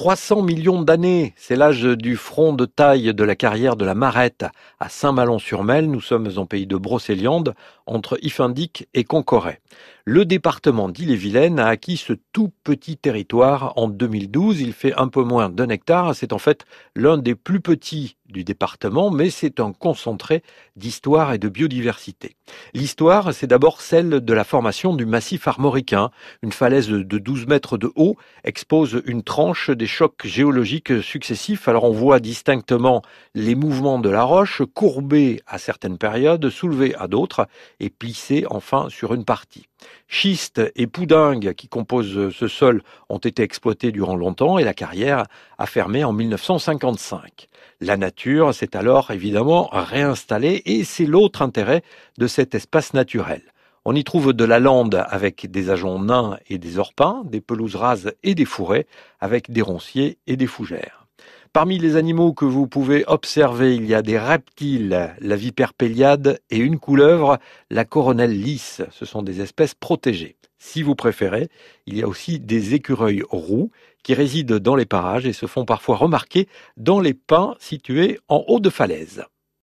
300 millions d'années, c'est l'âge du front de taille de la carrière de la Marette à Saint-Malon-sur-Mel. Nous sommes en pays de Brocéliande, entre Ifindic et Concoret. Le département d'Ille-et-Vilaine a acquis ce tout petit territoire en 2012. Il fait un peu moins d'un hectare. C'est en fait l'un des plus petits du département, mais c'est un concentré d'histoire et de biodiversité. L'histoire, c'est d'abord celle de la formation du massif armoricain. Une falaise de 12 mètres de haut expose une tranche des chocs géologiques successifs. Alors on voit distinctement les mouvements de la roche, courbés à certaines périodes, soulevés à d'autres, et plissés enfin sur une partie. Schiste et poudingue qui composent ce sol ont été exploités durant longtemps et la carrière a fermé en 1955. La nature s'est alors évidemment réinstallée et c'est l'autre intérêt de cet espace naturel. On y trouve de la lande avec des ajoncs nains et des orpins, des pelouses rases et des fourrés, avec des ronciers et des fougères. Parmi les animaux que vous pouvez observer, il y a des reptiles, la vipère péliade et une couleuvre, la coronelle lisse. Ce sont des espèces protégées. Si vous préférez, il y a aussi des écureuils roux qui résident dans les parages et se font parfois remarquer dans les pins situés en haut de falaises.